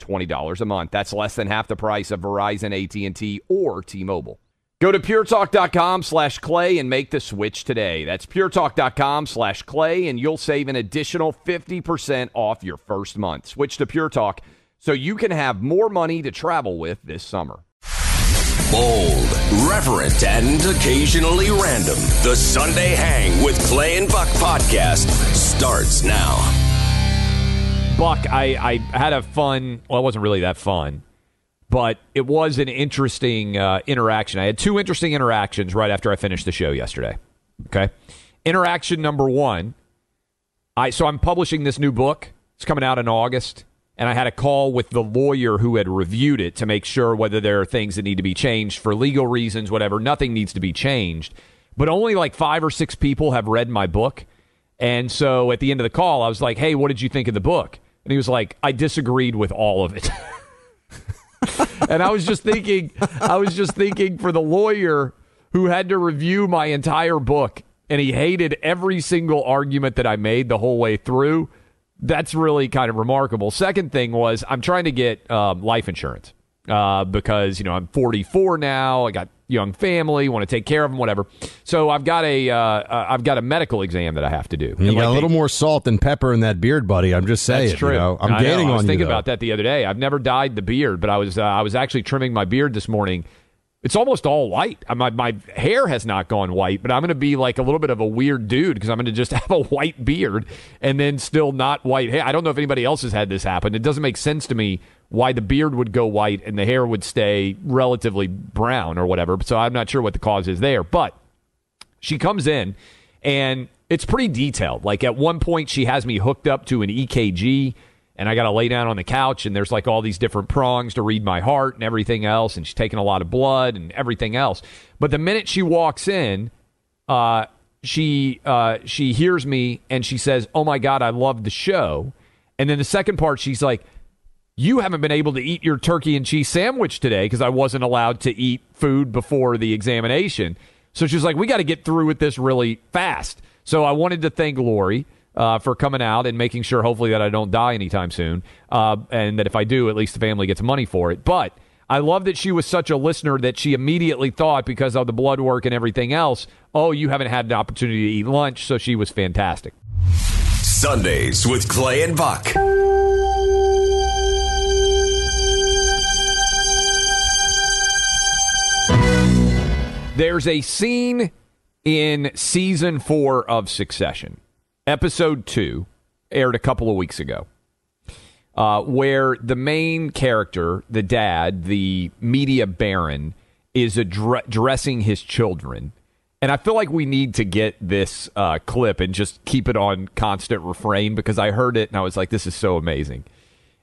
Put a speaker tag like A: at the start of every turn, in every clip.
A: $20 a month. That's less than half the price of Verizon, AT&T, or T-Mobile. Go to puretalk.com slash clay and make the switch today. That's puretalk.com slash clay, and you'll save an additional 50% off your first month. Switch to Pure Talk so you can have more money to travel with this summer.
B: Bold, reverent, and occasionally random. The Sunday Hang with Clay and Buck podcast starts now.
A: Buck, I, I had a fun, well, it wasn't really that fun, but it was an interesting uh, interaction. I had two interesting interactions right after I finished the show yesterday. Okay. Interaction number one I so I'm publishing this new book. It's coming out in August and I had a call with the lawyer who had reviewed it to make sure whether there are things that need to be changed for legal reasons, whatever. Nothing needs to be changed. But only like five or six people have read my book. And so at the end of the call, I was like, hey, what did you think of the book? And he was like, I disagreed with all of it. and I was just thinking, I was just thinking for the lawyer who had to review my entire book and he hated every single argument that I made the whole way through that's really kind of remarkable. Second thing was I'm trying to get um, life insurance uh, because you know I'm 44 now. I got young family, want to take care of them, whatever. So I've got a uh, I've got a medical exam that I have to do.
C: You got a little they, more salt and pepper in that beard, buddy. I'm just saying.
A: That's true.
C: You know, I'm I gaining
A: know.
C: I
A: was thinking about that the other day. I've never dyed the beard, but I was uh, I was actually trimming my beard this morning it's almost all white. My my hair has not gone white, but I'm going to be like a little bit of a weird dude because I'm going to just have a white beard and then still not white hair. I don't know if anybody else has had this happen. It doesn't make sense to me why the beard would go white and the hair would stay relatively brown or whatever. So I'm not sure what the cause is there. But she comes in and it's pretty detailed. Like at one point, she has me hooked up to an EKG and I got to lay down on the couch, and there's like all these different prongs to read my heart and everything else, and she's taking a lot of blood and everything else. But the minute she walks in, uh, she uh, she hears me and she says, "Oh my God, I love the show." And then the second part, she's like, "You haven't been able to eat your turkey and cheese sandwich today because I wasn't allowed to eat food before the examination." So she's like, "We got to get through with this really fast." So I wanted to thank Lori uh, for coming out and making sure, hopefully, that I don't die anytime soon, uh, and that if I do, at least the family gets money for it. But I love that she was such a listener that she immediately thought, because of the blood work and everything else, oh, you haven't had an opportunity to eat lunch, so she was fantastic.
B: Sundays with Clay and Buck.
A: There's a scene in season four of Succession episode two aired a couple of weeks ago, uh, where the main character, the dad, the media baron, is addressing his children. And I feel like we need to get this uh, clip and just keep it on constant refrain because I heard it and I was like, this is so amazing.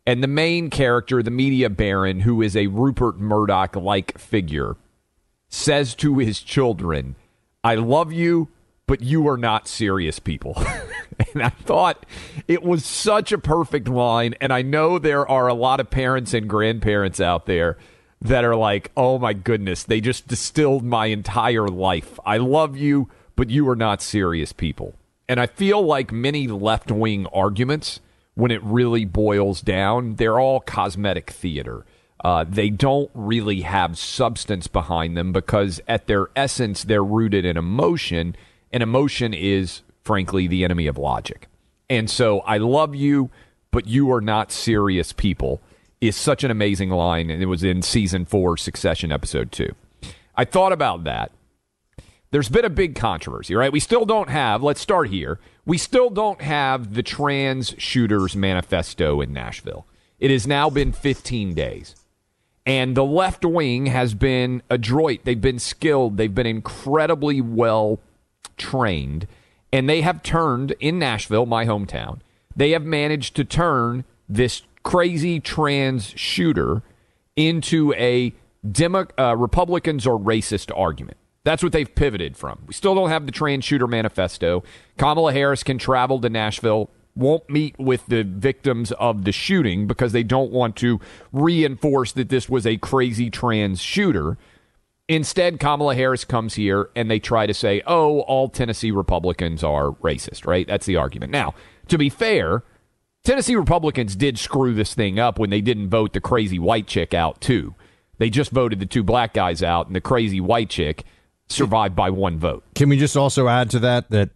A: And the main character, the media baron, who is a Rupert Murdoch like figure, says to his children, I love you but you are not serious people. and I thought it was such a perfect line. And I know there are a lot of parents and grandparents out there that are like, oh my goodness, they just distilled my entire life. I love you, but you are not serious people. And I feel like many left wing arguments, when it really boils down, they're all cosmetic theater. Uh, they don't really have substance behind them because, at their essence, they're rooted in emotion and emotion is, frankly, the enemy of logic. And so I love you, but you are not serious people is such an amazing line. And it was in season four, Succession, episode two. I thought about that. There's been a big controversy, right? We still don't have, let's start here. We still don't have the trans shooters manifesto in Nashville. It has now been 15 days. And the left wing has been adroit. They've been skilled. They've been incredibly well trained, and they have turned in Nashville, my hometown, they have managed to turn this crazy trans shooter into a Demo- uh, Republicans are racist argument. That's what they've pivoted from. We still don't have the trans shooter manifesto. Kamala Harris can travel to Nashville, won't meet with the victims of the shooting because they don't want to reinforce that this was a crazy trans shooter. Instead, Kamala Harris comes here and they try to say, oh, all Tennessee Republicans are racist, right? That's the argument. Now, to be fair, Tennessee Republicans did screw this thing up when they didn't vote the crazy white chick out, too. They just voted the two black guys out, and the crazy white chick survived by one vote.
C: Can we just also add to that that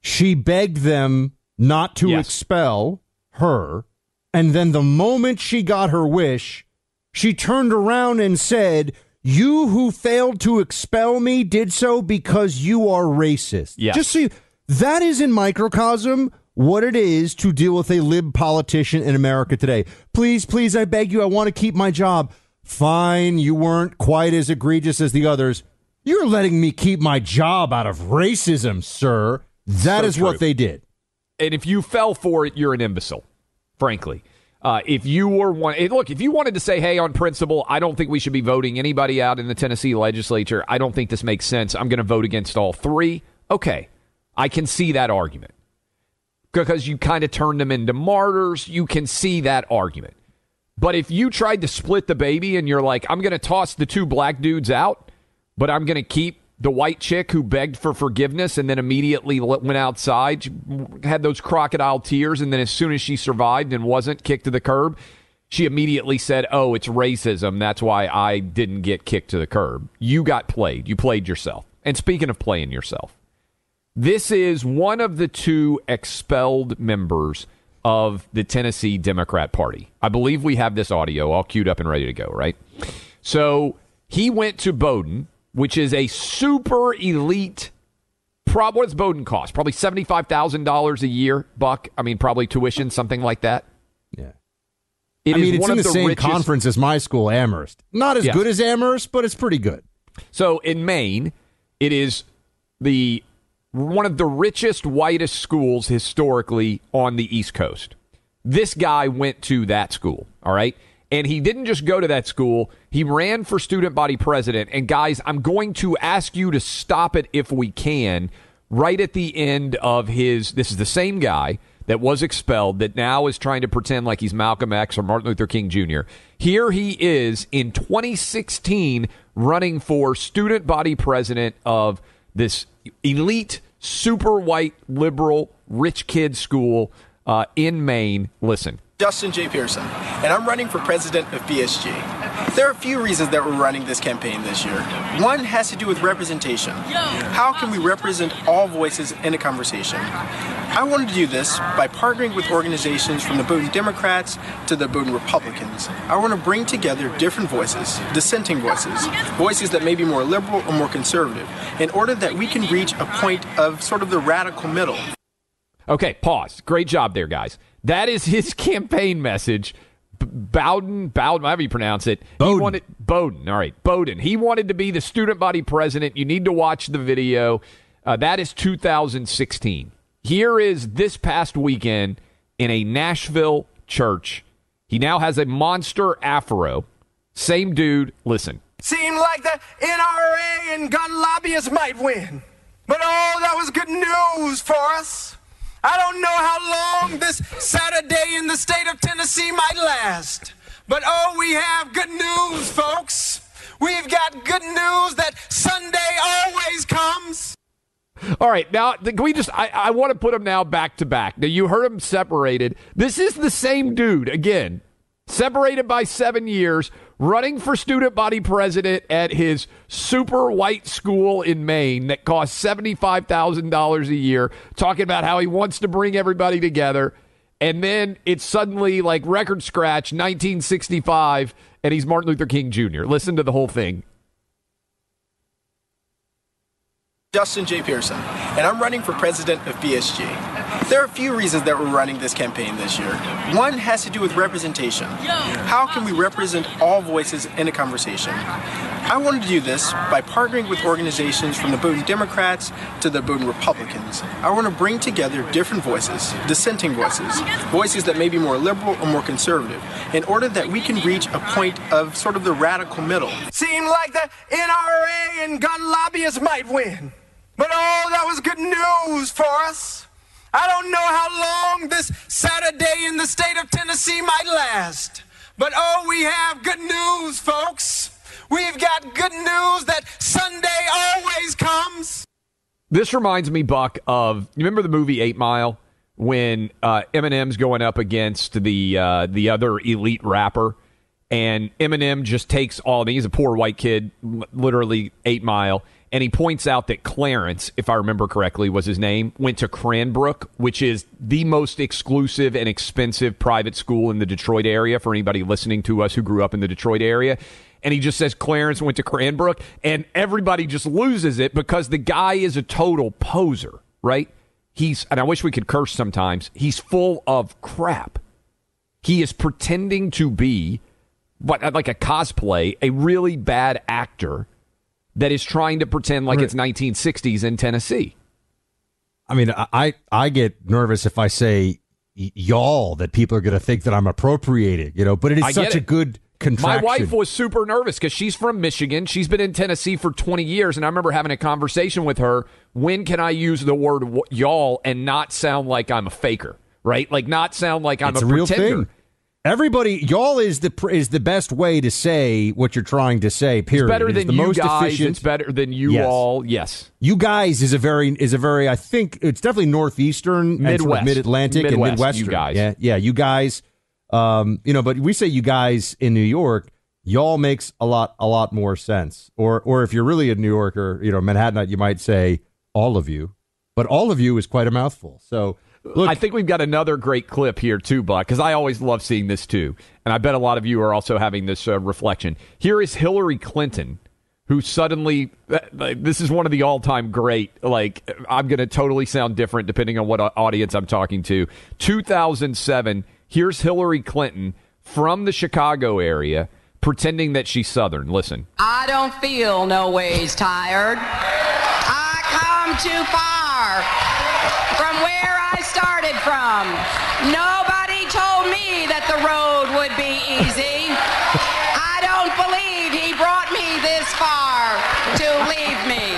C: she begged them not to
A: Yes.
C: expel her, and then the moment she got her wish, she turned around and said, "You who failed to expel me did so because you are racist."
A: Yes.
C: Just so you, that is in microcosm what it is to deal with a lib politician in America today. Please, please, I beg you, I want to keep my job. Fine, you weren't quite as egregious as the others. You're letting me keep my job out of racism, sir. That
A: So
C: is what they did.
A: And if you fell for it, you're an imbecile. Frankly, uh, if you were one, eh, look, if you wanted to say, "Hey, on principle, I don't think we should be voting anybody out in the Tennessee legislature. I don't think this makes sense. I'm going to vote against all three. Okay, I can see that argument because you kind of turned them into martyrs. You can see that argument. But if you tried to split the baby and you're like, I'm going to toss the two black dudes out, but I'm going to keep the white chick who begged for forgiveness and then immediately went outside, she had those crocodile tears, and then as soon as she survived and wasn't kicked to the curb, she immediately said, Oh, it's racism. That's why I didn't get kicked to the curb. You got played. You played yourself. And speaking of playing yourself, this is one of the two expelled members of the Tennessee Democrat Party. I believe we have this audio all queued up and ready to go, right? So he went to Bowdoin, which is a super elite. Prob- what does Bowdoin cost? Probably seventy-five thousand dollars a year, Buck. I mean, probably tuition, something like that.
C: Yeah.
A: It
C: I mean, it's
A: one
C: in
A: of
C: the, same
A: richest-
C: conference as my school, Amherst. Not as good as Amherst, but it's pretty good.
A: So in Maine, it is the one of the richest, whitest schools historically on the East Coast. This guy went to that school, all right? And he didn't just go to that school, he ran for student body president. And guys, I'm going to ask you to stop it if we can. Right at the end of his, this is the same guy that was expelled that now is trying to pretend like he's Malcolm X or Martin Luther King Jr. Here he is in 2016 running for student body president of this elite, super white, liberal, rich kid school uh, in Maine. Listen.
D: Justin J. Pearson, and I'm running for president of BSG. There are a few reasons that we're running this campaign this year. One has to do with representation. How can we represent all voices in a conversation? I wanted to do this by partnering with organizations from the Bowdoin Democrats to the Bowdoin Republicans. I want to bring together different voices, dissenting voices, voices that may be more liberal or more conservative, in order that we can reach a point of sort of the radical middle.
A: Okay, pause. Great job there, guys. That is his campaign message. B- Bowden, Bowden, however you pronounce it. He
C: Bowden.
A: wanted Bowden. All right, Bowden. He wanted to be the student body president. You need to watch the video. Uh, that is 2016. Here is this past weekend in a Nashville church. He now has a monster afro. Same dude. Listen.
D: Seemed like the NRA and gun lobbyists might win. But oh, that was good news for us. I don't know how long this Saturday in the state of Tennessee might last. But oh, we have good news, folks. We've got good news that Sunday always comes.
A: All right, now can we just? I, I want to put them now back to back. Now you heard them separated. This is the same dude again, separated by seven years, running for student body president at his super white school in Maine that costs seventy five thousand dollars a year. Talking about how he wants to bring everybody together, and then it's suddenly like record scratch, nineteen sixty five, and he's Martin Luther King Jr. Listen to the whole thing.
D: Justin J. Pearson, and I'm running for president of BSG. There are a few reasons that we're running this campaign this year. One has to do with representation. How can we represent all voices in a conversation? I wanted to do this by partnering with organizations from the Bowdoin Democrats to the Bowdoin Republicans. I want to bring together different voices, dissenting voices, voices that may be more liberal or more conservative, in order that we can reach a point of sort of the radical middle. Seemed like the NRA and gun lobbyists might win. But oh, that was good news for us. I don't know how long this Saturday in the state of Tennessee might last. But oh, we have good news, folks. We've got good news that Sunday always comes.
A: This reminds me, Buck, of you remember the movie Eight Mile when uh, Eminem's going up against the uh, the other elite rapper, and Eminem just takes all. He's a poor white kid, literally Eight Mile and he points out that Clarence, if I remember correctly, was his name, went to Cranbrook, which is the most exclusive and expensive private school in the Detroit area for anybody listening to us who grew up in the Detroit area. And he just says Clarence went to Cranbrook, and everybody just loses it because the guy is a total poser, right? He's, and I wish we could curse sometimes, he's full of crap. He is pretending to be, what, like a cosplay, a really bad actor that is trying to pretend like right. it's 1960s in Tennessee.
C: I mean, I I get nervous if I say y'all that people are going to think that I'm appropriating, you know. But it is such it. a good contraction.
A: My wife was super nervous because she's from Michigan. She's been in Tennessee for 20 years, and I remember having a conversation with her. When can I use the word y'all and not sound like I'm a faker? Right, like not sound like I'm
C: it's
A: a,
C: a
A: real
C: pretender. Thing. Everybody, y'all is the is the best way to say what you're trying to say. Period.
A: It's better than
C: the
A: you
C: most
A: guys.
C: Efficient.
A: It's better than you
C: yes.
A: all. Yes,
C: you guys is a very is a very. I think it's definitely northeastern,
A: Midwest,
C: mid Atlantic, and Midwestern.
A: You guys,
C: yeah, yeah, you guys. Um, you know, but we say you guys in New York. Y'all makes a lot a lot more sense. Or or if you're really a New Yorker, you know, Manhattanite, you might say all of you. But all of you is quite a mouthful. So
A: Look, I think we've got another great clip here too, Buck, because I always love seeing this too, and I bet a lot of you are also having this uh, reflection. Here is Hillary Clinton, who suddenly uh, this is one of the all-time great. Like I'm going to totally sound different depending on what audience I'm talking to. 2007. Here's Hillary Clinton from the Chicago area pretending that she's Southern. Listen.
E: I don't feel no ways tired. I come too far from where I started from. Nobody told me that the road would be easy. I don't believe he brought me this far to leave me.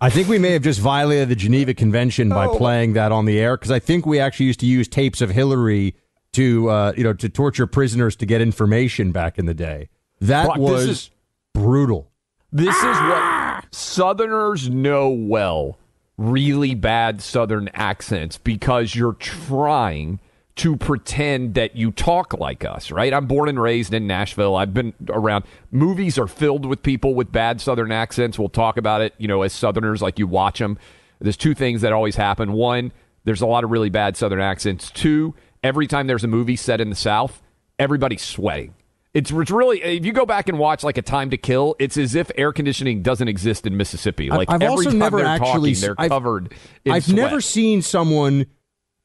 C: I think we may have just violated the Geneva Convention by oh. playing that on the air because I think we actually used to use tapes of Hillary to uh, you know to torture prisoners to get information back in the day. That Brock, was is, brutal.
A: This is what Southerners know well really bad Southern accents because you're trying to pretend that you talk like us, right? I'm born and raised in Nashville. I've been around. Movies are filled with people with bad Southern accents. We'll talk about it, you know, as Southerners, like you watch them. There's two things that always happen. One, there's a lot of really bad Southern accents. Two, every time there's a movie set in the South, everybody's sweating. It's, it's really if you go back and watch like a Time to Kill, it's as if air conditioning doesn't exist in Mississippi. Like
C: I've
A: every time
C: never
A: they're
C: actually
A: talking, they're
C: I've,
A: covered.
C: I've
A: sweat.
C: never seen someone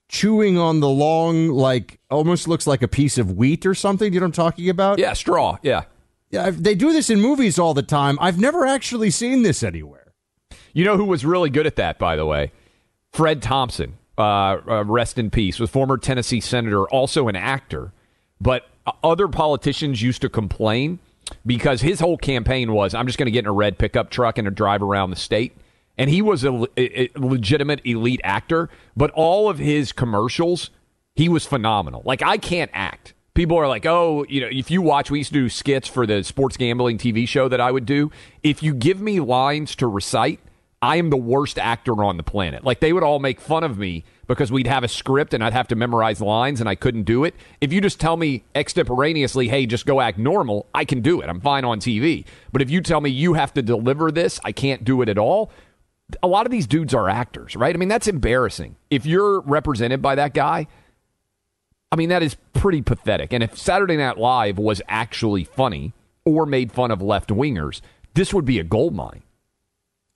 C: chewing on the long, like almost looks like a piece of wheat or something. You know what I'm talking about?
A: Yeah, straw. Yeah,
C: yeah. They do this in movies all the time. I've never actually seen this anywhere.
A: You know who was really good at that, by the way? Fred Thompson. Uh, uh, rest in peace. Was former Tennessee senator, also an actor, but other politicians used to complain because his whole campaign was I'm just going to get in a red pickup truck and drive around the state and he was a, a, legitimate elite actor. But all of his commercials, he was phenomenal. Like I can't act. People are like, oh, you know, if you watch, we used to do skits for the sports gambling TV show that I would do. If you give me lines to recite, I am the worst actor on the planet. Like they would all make fun of me because we'd have a script and I'd have to memorize lines and I couldn't do it. If you just tell me extemporaneously, hey, just go act normal, I can do it. I'm fine on TV. But if you tell me you have to deliver this, I can't do it at all. A lot of these dudes are actors, right? I mean, that's embarrassing. If you're represented by that guy, I mean, that is pretty pathetic. And if Saturday Night Live was actually funny or made fun of left wingers, this would be a gold mine.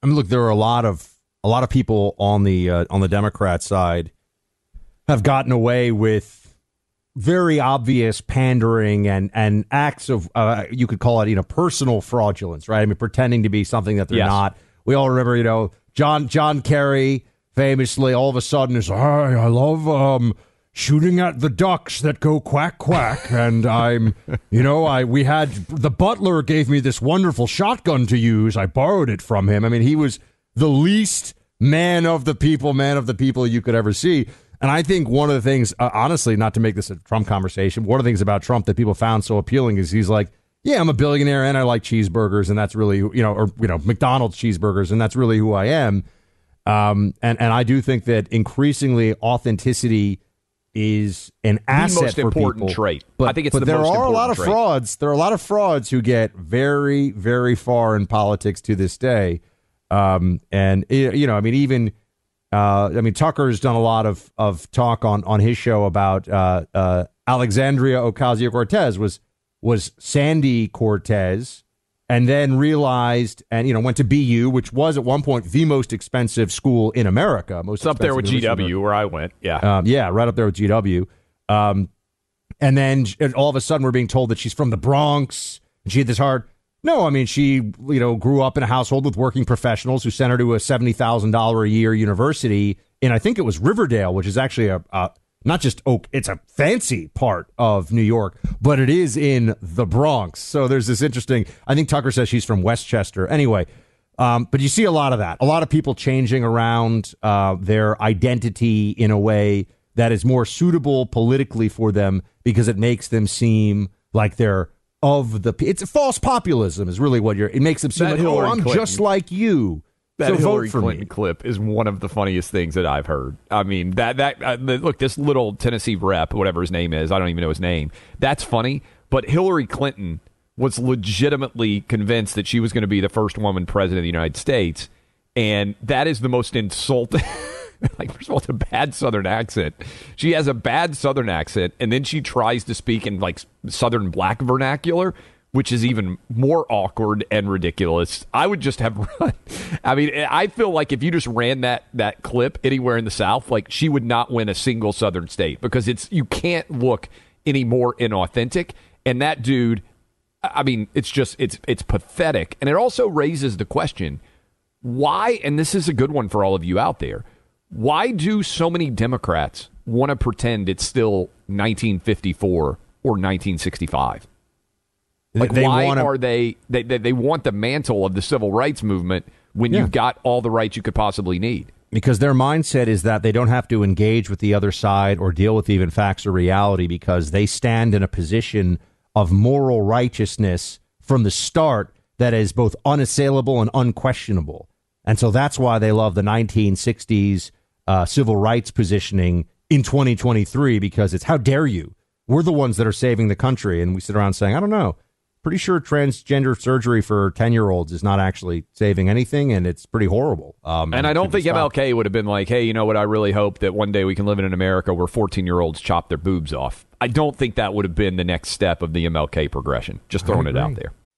C: I mean, look, there are a lot of a lot of people on the uh, on the Democrat side have gotten away with very obvious pandering and and acts of uh, you could call it you know personal fraudulence, right? I mean, pretending to be something that they're yes. not. We all remember, you know, John John Kerry famously all of a sudden is, "Hi, I love um." shooting at the ducks that go quack quack and i'm you know i we had the butler gave me this wonderful shotgun to use i borrowed it from him i mean he was the least man of the people, man of the people you could ever see. And I think one of the things, uh, honestly, not to make this a Trump conversation, one of the things about Trump that people found so appealing is he's like, yeah, I'm a billionaire and I like cheeseburgers, and that's really, you know, or you know, McDonald's cheeseburgers, and that's really who I am. Um, and and I do think that increasingly authenticity is an asset
A: the most
C: for
A: important
C: people.
A: trait.
C: But,
A: I think it's
C: but
A: the
C: there are a lot of
A: trait.
C: frauds. There are a lot of frauds who get very, very far in politics to this day. Um, and you know, I mean, even uh, I mean, Tucker's done a lot of of talk on on his show about uh, uh, Alexandria Ocasio Cortez was was Sandy Cortez, and then realized and you know went to BU, which was at one point the most expensive school in America. Most
A: it's up there with GW, where I went. Yeah,
C: um, yeah, right up there with GW. Um, and then all of a sudden, we're being told that she's from the Bronx. And she had this hard no, I mean she, you know, grew up in a household with working professionals who sent her to a seventy thousand dollar a year university in I think it was Riverdale, which is actually a, a not just Oak, it's a fancy part of New York, but it is in the Bronx. So there's this interesting. I think Tucker says she's from Westchester. Anyway, um, but you see a lot of that. A lot of people changing around uh, their identity in a way that is more suitable politically for them because it makes them seem like they're of the it's false populism is really what you're it makes them seem that like oh I'm Clinton, just like you.
A: That
C: so
A: Hillary
C: vote for
A: Clinton
C: me.
A: clip is one of the funniest things that I've heard. I mean that that uh, look this little Tennessee rep whatever his name is I don't even know his name. That's funny, but Hillary Clinton was legitimately convinced that she was going to be the first woman president of the United States, and that is the most insulting. like first of all, it's a bad Southern accent. She has a bad Southern accent, and then she tries to speak in like Southern black vernacular, which is even more awkward and ridiculous. I would just have run. I mean, I feel like if you just ran that that clip anywhere in the South, like she would not win a single Southern state because it's you can't look any more inauthentic. And that dude, I mean, it's just it's it's pathetic, and it also raises the question why. And this is a good one for all of you out there why do so many Democrats want to pretend it's still 1954 or 1965? Like, they why wanna... are they, they, they, they want the mantle of the civil rights movement when yeah. you've got all the rights you could possibly need?
C: Because their mindset is that they don't have to engage with the other side or deal with even facts or reality because they stand in a position of moral righteousness from the start that is both unassailable and unquestionable. And so that's why they love the 1960s uh, civil rights positioning in 2023 because it's how dare you? We're the ones that are saving the country. And we sit around saying, I don't know. Pretty sure transgender surgery for 10 year olds is not actually saving anything, and it's pretty horrible.
A: Um, and I don't think MLK would have been like, hey, you know what? I really hope that one day we can live in an America where 14 year olds chop their boobs off. I don't think that would have been the next step of the MLK progression. Just throwing it out there.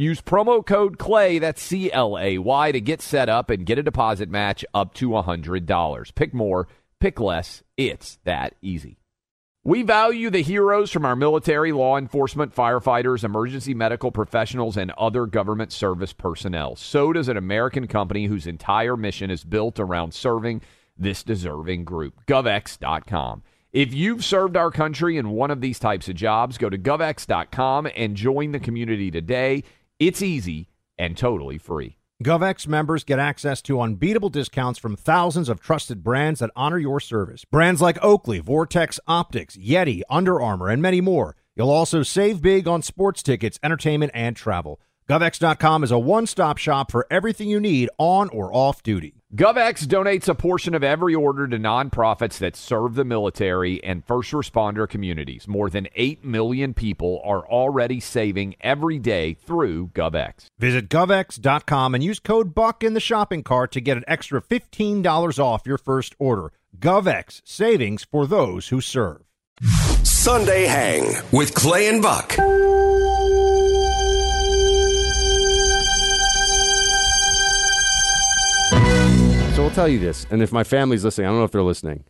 A: Use promo code CLAY, that's C L A Y, to get set up and get a deposit match up to $100. Pick more, pick less. It's that easy. We value the heroes from our military, law enforcement, firefighters, emergency medical professionals, and other government service personnel. So does an American company whose entire mission is built around serving this deserving group. GovX.com. If you've served our country in one of these types of jobs, go to GovX.com and join the community today. It's easy and totally free.
C: GovX members get access to unbeatable discounts from thousands of trusted brands that honor your service. Brands like Oakley, Vortex Optics, Yeti, Under Armour, and many more. You'll also save big on sports tickets, entertainment, and travel. GovX.com is a one stop shop for everything you need on or off duty.
A: GovX donates a portion of every order to nonprofits that serve the military and first responder communities. More than 8 million people are already saving every day through GovX.
C: Visit GovX.com and use code BUCK in the shopping cart to get an extra $15 off your first order. GovX, savings for those who serve.
B: Sunday Hang with Clay and Buck.
F: So I'll tell you this, and if my family's listening, I don't know if they're listening.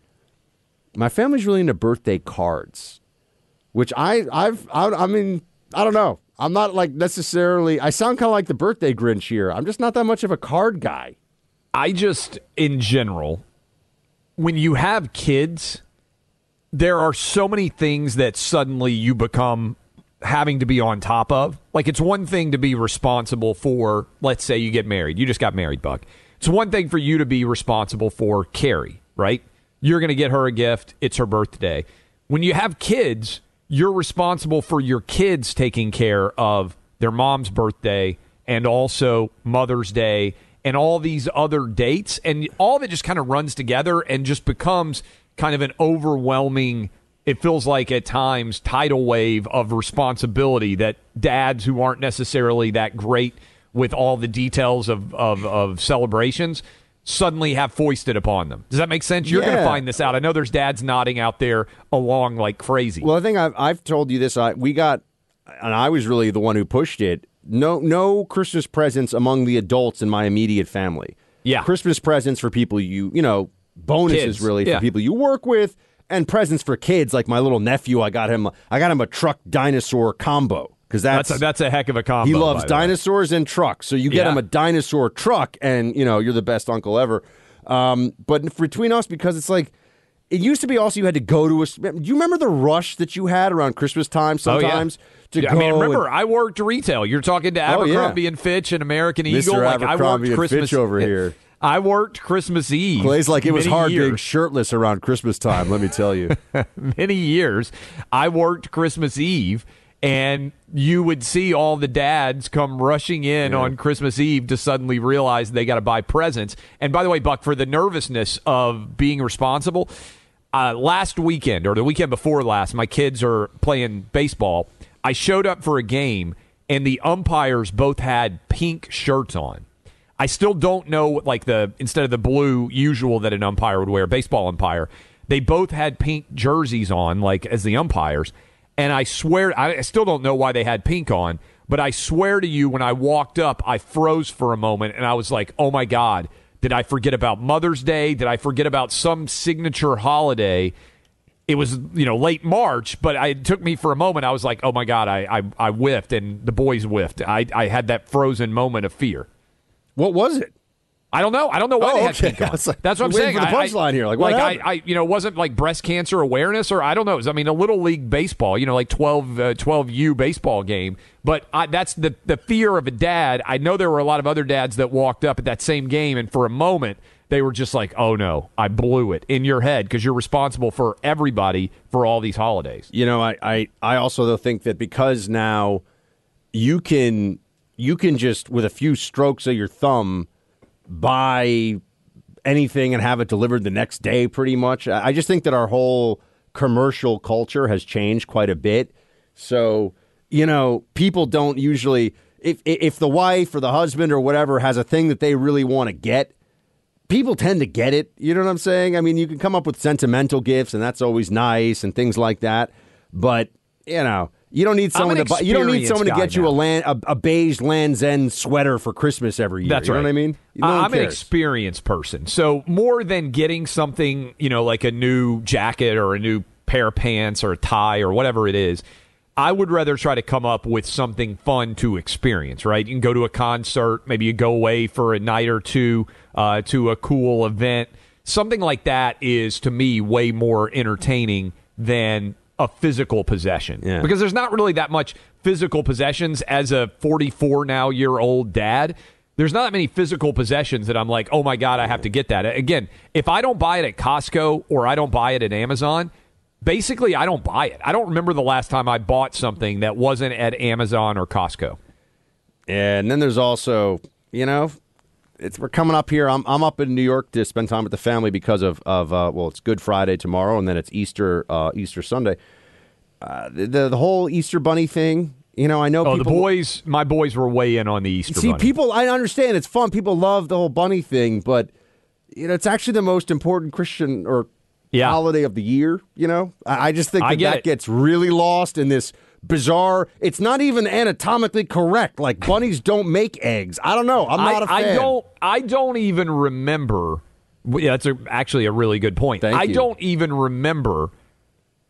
F: My family's really into birthday cards, which I, I've, I, I mean, I don't know. I'm not like necessarily. I sound kind of like the birthday Grinch here. I'm just not that much of a card guy.
A: I just, in general, when you have kids, there are so many things that suddenly you become having to be on top of. Like, it's one thing to be responsible for, let's say you get married. You just got married, Buck. It's one thing for you to be responsible for Carrie, right? You're going to get her a gift. It's her birthday. When you have kids, you're responsible for your kids taking care of their mom's birthday and also Mother's Day and all these other dates. And all of it just kind of runs together and just becomes kind of an overwhelming, it feels like at times, tidal wave of responsibility that dads who aren't necessarily that great with all the details of, of, of celebrations suddenly have foisted upon them. Does that make sense? You're going to find this out. I know there's dads nodding out there along like crazy.
F: Well, I think I've, I've told you this. I, we got, and I was really the one who pushed it. No, no Christmas presents among the adults in my immediate family.
A: Yeah.
F: Christmas presents for people you, you know, bonuses
A: Kids,
F: really
A: yeah.
F: for people you work with, and presents for kids. Like my little nephew, I got him, I got him a truck dinosaur combo because that's
A: that's, a, that's a heck of a combo.
F: he loves
A: the way.
F: dinosaurs and trucks. So you get
A: Yeah.
F: him a dinosaur truck, and you know you're the best uncle ever. Um, but between us, because it's like it used to be, also you had to go to a. Do you remember the rush that you had around Christmas time?
A: Oh, yeah.
F: Sometimes to
A: Yeah,
F: go.
A: I mean, remember,
F: and-
A: I worked retail. You're talking to
F: Oh.
A: Abercrombie and Fitch and American Eagle. Like I worked Christmas
F: Fitch over here.
A: I worked Christmas Eve.
F: Clay's like it was hard being shirtless around Christmas time. Let me tell you.
A: many years. I worked Christmas Eve, and you would see all the dads come rushing in on Christmas Eve to suddenly realize they got to buy presents. And by the way, Buck, for the nervousness of being responsible, uh, last weekend or the weekend before last, my kids are playing baseball. I showed up for a game, and the umpires both had pink shirts on. I still don't know, like the instead of the blue usual that an umpire would wear, baseball umpire, they both had pink jerseys on, like as the umpires. And I swear, I still don't know why they had pink on, but I swear to you, when I walked up, I froze for a moment and I was like, oh my God, did I forget about Mother's Day? Did I forget about some signature holiday? It was, you know, late March, but I, it took me for a moment. I was like, oh my God, I, I, I whiffed and the boys whiffed. I, I had that frozen moment of fear.
C: What was it?
A: I don't know. I don't know why
C: Oh,
A: they had
C: okay.
A: pink on.
C: Like,
A: That's what I'm saying.
C: for the
A: I-
C: punchline here. Like, what
A: like I? I, you know, wasn't like breast cancer awareness or I don't know. Was, I mean, a little league baseball, you know, like 12, uh, 12U baseball game. But I, that's the the fear of a dad. I know there were a lot of other dads that walked up at that same game, and for a moment they were just like, "Oh no, I blew it" in your head because you're responsible for everybody for all these holidays.
C: You know, I, I, I also though think that because now you can you can just with a few strokes of your thumb buy anything and have it delivered the next day pretty much. I just think that our whole commercial culture has changed quite a bit. So, you know, people don't usually if if the wife or the husband or whatever has a thing that they really want to get, people tend to get it. You know what I'm saying? I mean, you can come up with sentimental gifts, and that's always nice and things like that. But you know, you don't need someone to buy, you don't need someone to get you a land a, a beige Land's End sweater for Christmas every year.
A: That's
C: you
A: right.
C: know what I mean? No one
A: I'm an experienced person. So more than getting something, you know, like a new jacket or a new pair of pants or a tie or whatever it is, I would rather try to come up with something fun to experience, right? You can go to a concert, maybe you go away for a night or two uh, to a cool event. Something like that is, to me, way more entertaining than a physical possession.
C: Yeah.
A: Because there's not really that much physical possessions as a 44 now year old dad. There's not that many physical possessions that I'm like, oh my God, I have to get that. Again, if I don't buy it at Costco or I don't buy it at Amazon, basically I don't buy it. I don't remember the last time I bought something that wasn't at Amazon or Costco.
C: And then there's also, you know, it's we're coming up here. I'm I'm up in New York to spend time with the family because of of uh, well, it's Good Friday tomorrow, and then it's Easter uh, Easter Sunday. Uh, the the whole Easter Bunny thing. You know, I know
A: Oh, the boys, my boys were way in on the Easter
C: See,
A: Bunny.
C: people. I understand it's fun. People love the whole bunny thing, but you know, it's actually the most important Christian or
A: Yeah.
C: holiday of the year. You know, I, I just think that,
A: get
C: that gets really lost in this bizarre. It's not even anatomically correct. Like bunnies don't make eggs. I don't know. I'm not a fan.
A: I don't. I don't even remember. Yeah, that's a, actually a really good point.
C: Thank
A: I
C: you.
A: don't even remember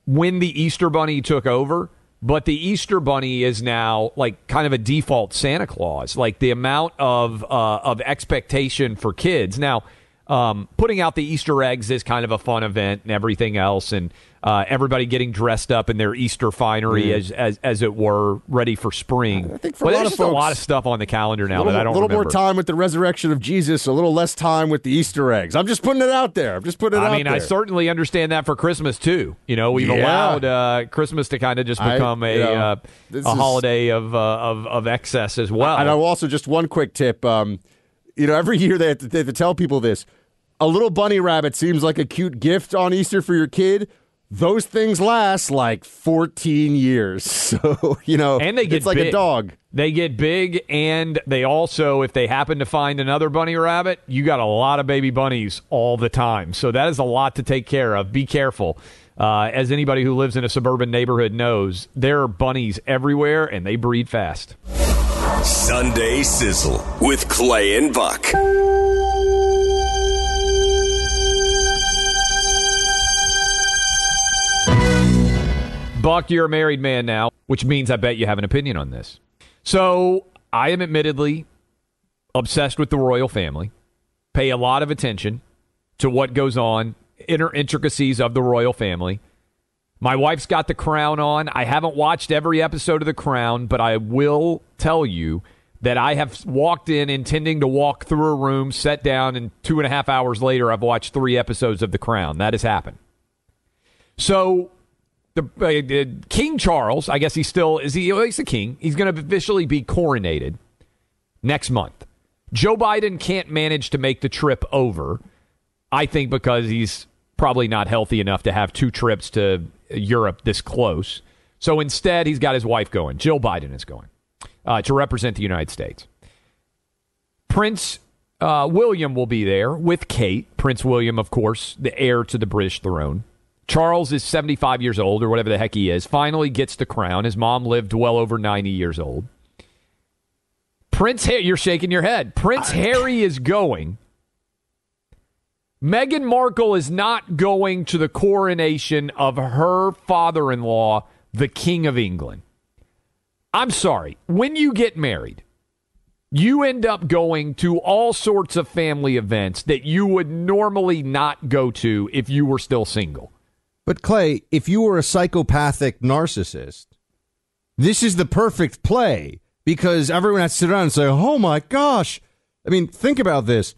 A: when the Easter Bunny took over. But the Easter Bunny is now like kind of a default Santa Claus. Like the amount of uh, of expectation for kids now. Um, putting out the Easter eggs is kind of a fun event and everything else, and uh, everybody getting dressed up in their Easter finery as, as as it were, ready for spring.
C: I think for a lot
A: there's
C: of
A: just a lot of stuff on the calendar now
C: little,
A: that I don't A
C: little more time with the resurrection of Jesus, a little less time with the Easter eggs. I'm just putting it out there. I'm just putting it out
A: I mean,
C: there.
A: I certainly understand that for Christmas too. You know, we've
C: Yeah.
A: allowed uh, Christmas to kind of just become a
C: you know,
A: uh, a
C: is-
A: holiday of, uh, of of excess as well.
C: And I'll also just one quick tip. Um, you know, every year they have, to, they have to tell people this. A little bunny rabbit seems like a cute gift on Easter for your kid. Those things last like 14 years. So, you know,
A: and they get
C: it's like a dog.
A: They get big, and they also, if they happen to find another bunny rabbit, you got a lot of baby bunnies all the time. So that is a lot to take care of. Be careful. Uh, as anybody who lives in a suburban neighborhood knows, there are bunnies everywhere, and they breed fast.
B: Sunday Sizzle with Clay and Buck.
A: Buck, you're a married man now, which means I bet you have an opinion on this. So I am admittedly obsessed with the royal family, pay a lot of attention to what goes on, inner intricacies of the royal family. My wife's got the crown on. I haven't watched every episode of The Crown, but I will tell you that I have walked in intending to walk through a room, sat down, and two and a half hours later, I've watched three episodes of The Crown. That has happened. So the uh, King Charles, I guess he still is he he's the king. He's going to officially be coronated next month. Joe Biden can't manage to make the trip over. I think because he's probably not healthy enough to have two trips to Europe this close. So instead, he's got his wife going. Jill Biden is going uh, to represent the United States. Prince uh, William will be there with Kate. Prince William, of course, the heir to the British throne. Charles is 75 years old, or whatever the heck he is, finally gets the crown. His mom lived well over 90 years old. Prince Harry, you're shaking your head. Prince Harry is going. Meghan Markle is not going to the coronation of her father in law, the King of England. I'm sorry. When you get married, you end up going to all sorts of family events that you would normally not go to if you were still single.
C: But Clay, if you were a psychopathic narcissist, this is the perfect play because everyone has to sit around and say, "Oh my gosh!" I mean, think about this: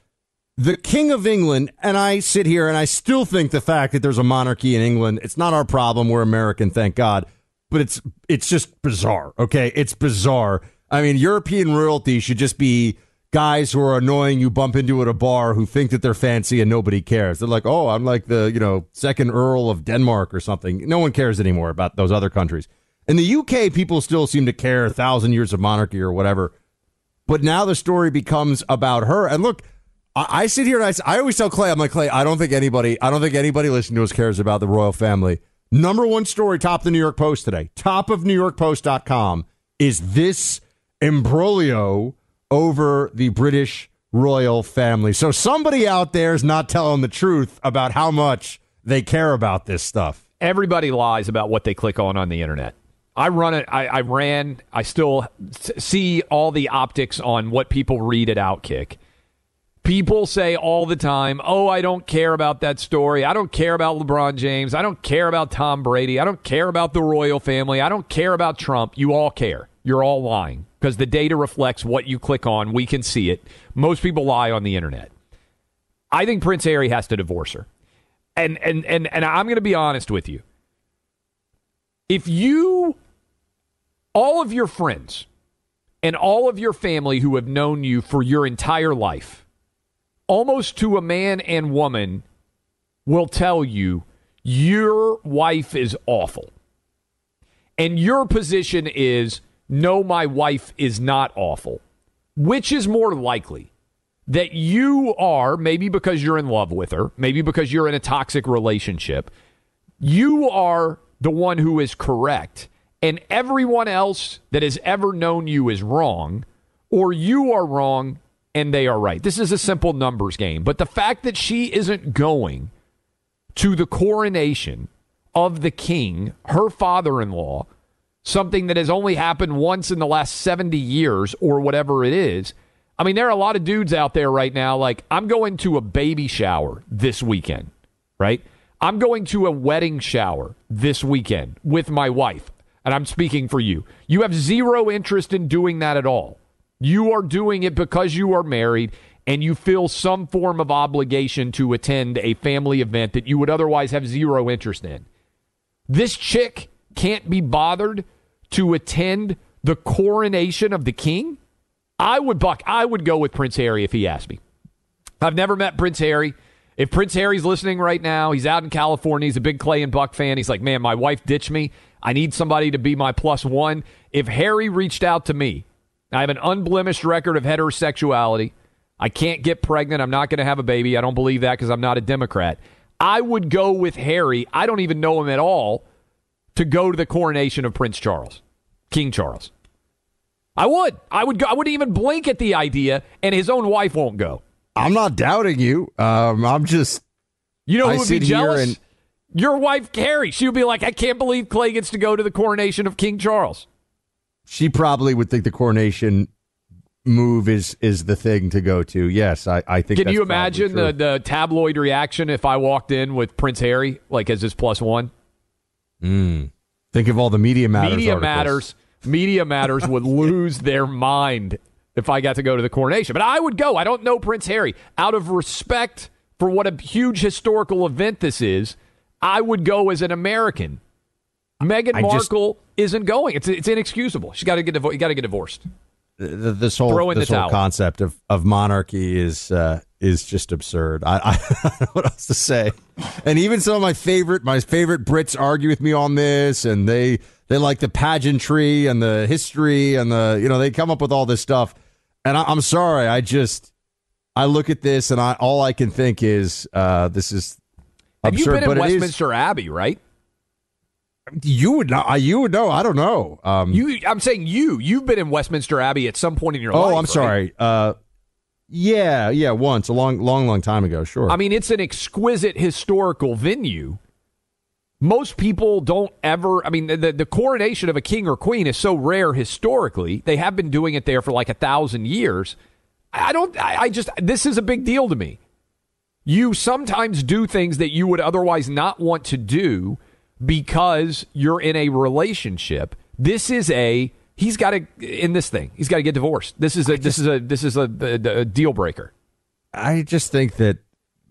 C: the King of England, and I sit here and I still think the fact that there's a monarchy in England, it's not our problem. We're American, thank God. But it's it's just bizarre. Okay, it's bizarre. I mean, European royalty should just be guys who are annoying you bump into at a bar who think that they're fancy and nobody cares. They're like, oh, I'm like the, you know, second Earl of Denmark or something. No one cares anymore about those other countries. In the UK, people still seem to care a thousand years of monarchy or whatever. But now the story becomes about her. And look, I, I sit here and I, I always tell Clay, I'm like, Clay, I don't think anybody, I don't think anybody listening to us cares about the royal family. Number one story, top of the New York Post today, top of NewYorkPost.com is this imbroglio over the British royal family. So somebody out there is not telling the truth about how much they care about this stuff.
A: Everybody lies about what they click on on the internet. I run it. I, I ran. I still see all the optics on what people read at Outkick. People say all the time, "Oh, I don't care about that story. I don't care about LeBron James. I don't care about Tom Brady. I don't care about the royal family. I don't care about Trump." You all care. You're all lying because the data reflects what you click on. We can see it. Most people lie on the internet. I think Prince Harry has to divorce her. And and and and I'm going to be honest with you. If you all of your friends and all of your family who have known you for your entire life, almost to a man and woman will tell you your wife is awful. And your position is no, my wife is not awful. Which is more likely? That you are, maybe because you're in love with her, maybe because you're in a toxic relationship, you are the one who is correct, and everyone else that has ever known you is wrong, or you are wrong and they are right. This is a simple numbers game. But the fact that she isn't going to the coronation of the king, her father in law, something that has only happened once in the last 70 years or whatever it is. I mean, there are a lot of dudes out there right now, like, I'm going to a baby shower this weekend, right? I'm going to a wedding shower this weekend with my wife, and I'm speaking for you. You have zero interest in doing that at all. You are doing it because you are married and you feel some form of obligation to attend a family event that you would otherwise have zero interest in. This chick can't be bothered to attend the coronation of the king, I would buck. I would go with Prince Harry if he asked me. I've never met Prince Harry. If Prince Harry's listening right now, he's out in California. He's a big Clay and Buck fan. He's like, man, my wife ditched me. I need somebody to be my plus one. If Harry reached out to me, I have an unblemished record of heterosexuality. I can't get pregnant. I'm not going to have a baby. I don't believe that because I'm not a Democrat. I would go with Harry. I don't even know him at all to go to the coronation of Prince Charles, King Charles. I would. I would go. I wouldn't even blink at the idea, and his own wife won't go.
C: I'm not doubting you. Um, I'm just.
A: You know who I would be jealous? And- Your wife, Carrie. She would be like, I can't believe Clay gets to go to the coronation of King Charles.
C: She probably would think the coronation move is is the thing to go to. Yes, I, I think.
A: Can you imagine the, the tabloid reaction if I walked in with Prince Harry like as his plus one?
C: Mm. Think of all the media matters.
A: Media
C: articles.
A: matters. Media matters would lose their mind if I got to go to the coronation. But I would go. I don't know Prince Harry. Out of respect for what a huge historical event this is, I would go as an American. Meghan
C: I just-
A: Markle isn't going. It's it's inexcusable. She's got to get divorced. you got to get divorced.
C: this whole this whole
A: towel.
C: concept of, of monarchy is uh, is just absurd. I, I don't know what else to say. And even some of my favorite my favorite Brits argue with me on this, and they they like the pageantry and the history and the you know they come up with all this stuff. And I, I'm sorry, I just I look at this and I all I can think is uh, this is
A: Have you
C: absurd.
A: been in
C: it is-
A: Westminster Abbey, right?
C: you would know. You would know. I don't know. Um,
A: You, I'm saying you. You've been in Westminster Abbey at some point in your life.
C: oh, I'm
A: right?
C: sorry. Uh, yeah, yeah, once a long, long, long time ago. Sure.
A: I mean, it's an exquisite historical venue. Most people don't ever. I mean, the, the coronation of a king or queen is so rare historically. They have been doing it there for like a thousand years. I don't. I, I just. This is a big deal to me. You sometimes do things that you would otherwise not want to do because you're in a relationship. This is a. He's got to in this thing. He's got to get divorced. This is a. this is a. This is a, a, a deal breaker.
C: I just think that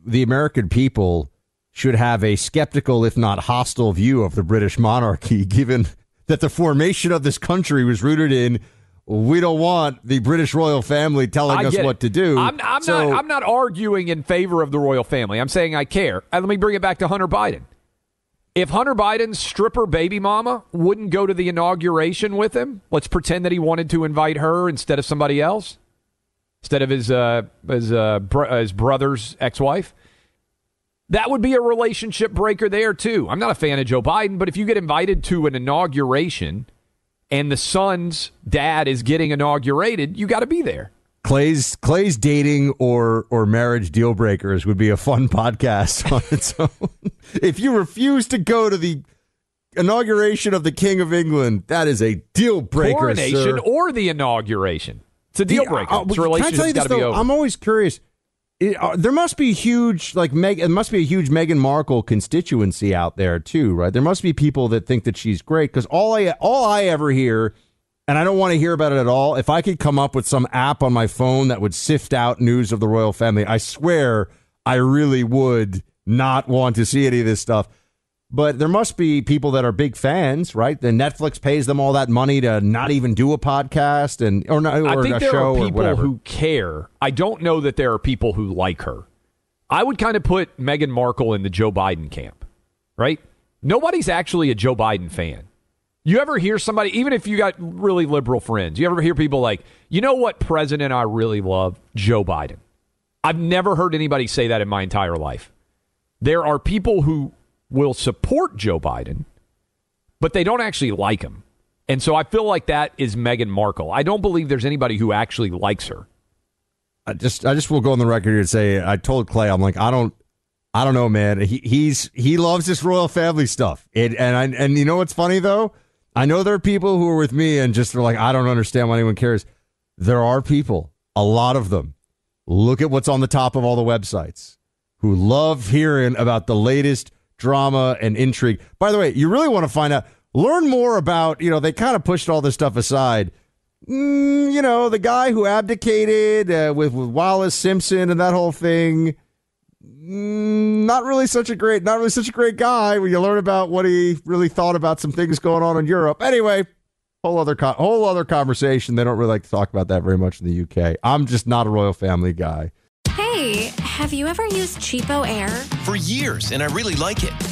C: the American people should have a skeptical, if not hostile, view of the British monarchy, given that the formation of this country was rooted in we don't want the British royal family telling us
A: get
C: what
A: it.
C: to do.
A: I'm, I'm
C: So-
A: not. I'm not arguing in favor of the royal family. I'm saying I care. And let me bring it back to Hunter Biden. If Hunter Biden's stripper baby mama wouldn't go to the inauguration with him, let's pretend that he wanted to invite her instead of somebody else, instead of his uh, his uh, br- his brother's ex-wife. That would be a relationship breaker there too. I'm not a fan of Joe Biden, but if you get invited to an inauguration and the son's dad is getting inaugurated, you got to be there.
C: Clay's Clay's dating or or marriage deal breakers would be a fun podcast on its own. if you refuse to go to the inauguration of the King of England, that is a deal breaker.
A: coronation
C: sir.
A: or the inauguration. It's a deal breaker.
C: Uh,
A: It's
C: can I tell you
A: relationship's
C: this
A: got to be
C: though?
A: over.
C: I'm always curious. It, uh, there must be huge, like Meg. It must be a huge Meghan Markle constituency out there too, right? There must be people that think that she's great because all I all I ever hear, and I don't want to hear about it at all. If I could come up with some app on my phone that would sift out news of the royal family, I swear I really would not want to see any of this stuff. But there must be people that are big fans, right? The Netflix pays them all that money to not even do a podcast and or, not,
A: I think
C: a
A: there
C: show
A: are
C: or
A: people who care. I don't know that there are people who like her. I would kind of put Meghan Markle in the Joe Biden camp, right? Nobody's actually a Joe Biden fan. You ever hear somebody, even if you got really liberal friends, you ever hear people like, you know what president I really love? Joe Biden. I've never heard anybody say that in my entire life. There are people who will support Joe Biden, but they don't actually like him. And so I feel like that is Meghan Markle. I don't believe there's anybody who actually likes her.
C: I just I just will go on the record here and say I told Clay I'm like I don't I don't know man he he's he loves this royal family stuff it, and I, and you know what's funny though I know there are people who are with me and just are like I don't understand why anyone cares. There are people a lot of them look at what's on the top of all the websites who love hearing about the latest drama and intrigue. By the way you really want to find out learn more about you know they kind of pushed all this stuff aside. Mm, you know, the guy who abdicated uh, with, with Wallis Simpson and that whole thing. Mm, not really such a great, not really such a great guy when you learn about what he really thought about some things going on in Europe. Anyway, whole other co- whole other conversation. They don't really like to talk about that very much in the UK. I'm just not a royal family guy.
G: Hey, have you ever used Cheapo Air?
H: For years, and I really like it.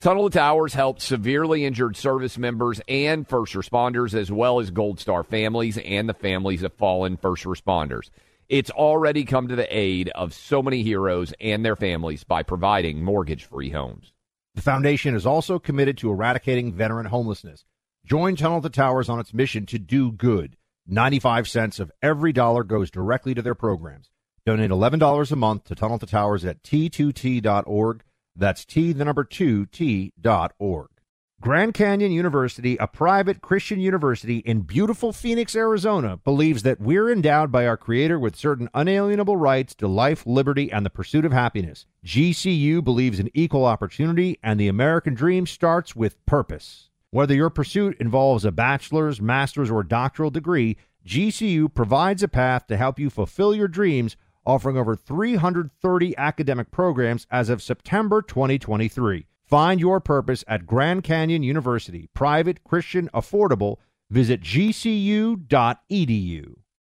A: Tunnel to Towers helps severely injured service members and first responders, as well as Gold Star families and the families of fallen first responders. It's already come to the aid of so many heroes and their families by providing mortgage free homes.
C: The foundation is also committed to eradicating veteran homelessness. Join Tunnel to Towers on its mission to do good. 95 cents of every dollar goes directly to their programs. Donate $11 a month to Tunnel to Towers at t2t.org. That's T, the number two, T dot org. Grand Canyon University, a private Christian university in beautiful Phoenix, Arizona, believes that we're endowed by our Creator with certain unalienable rights to life, liberty, and the pursuit of happiness. GCU believes in equal opportunity, and the American dream starts with purpose. Whether your pursuit involves a bachelor's, master's, or doctoral degree, GCU provides a path to help you fulfill your dreams offering over 330 academic programs as of September 2023. Find your purpose at Grand Canyon University, private, Christian, affordable. Visit gcu.edu.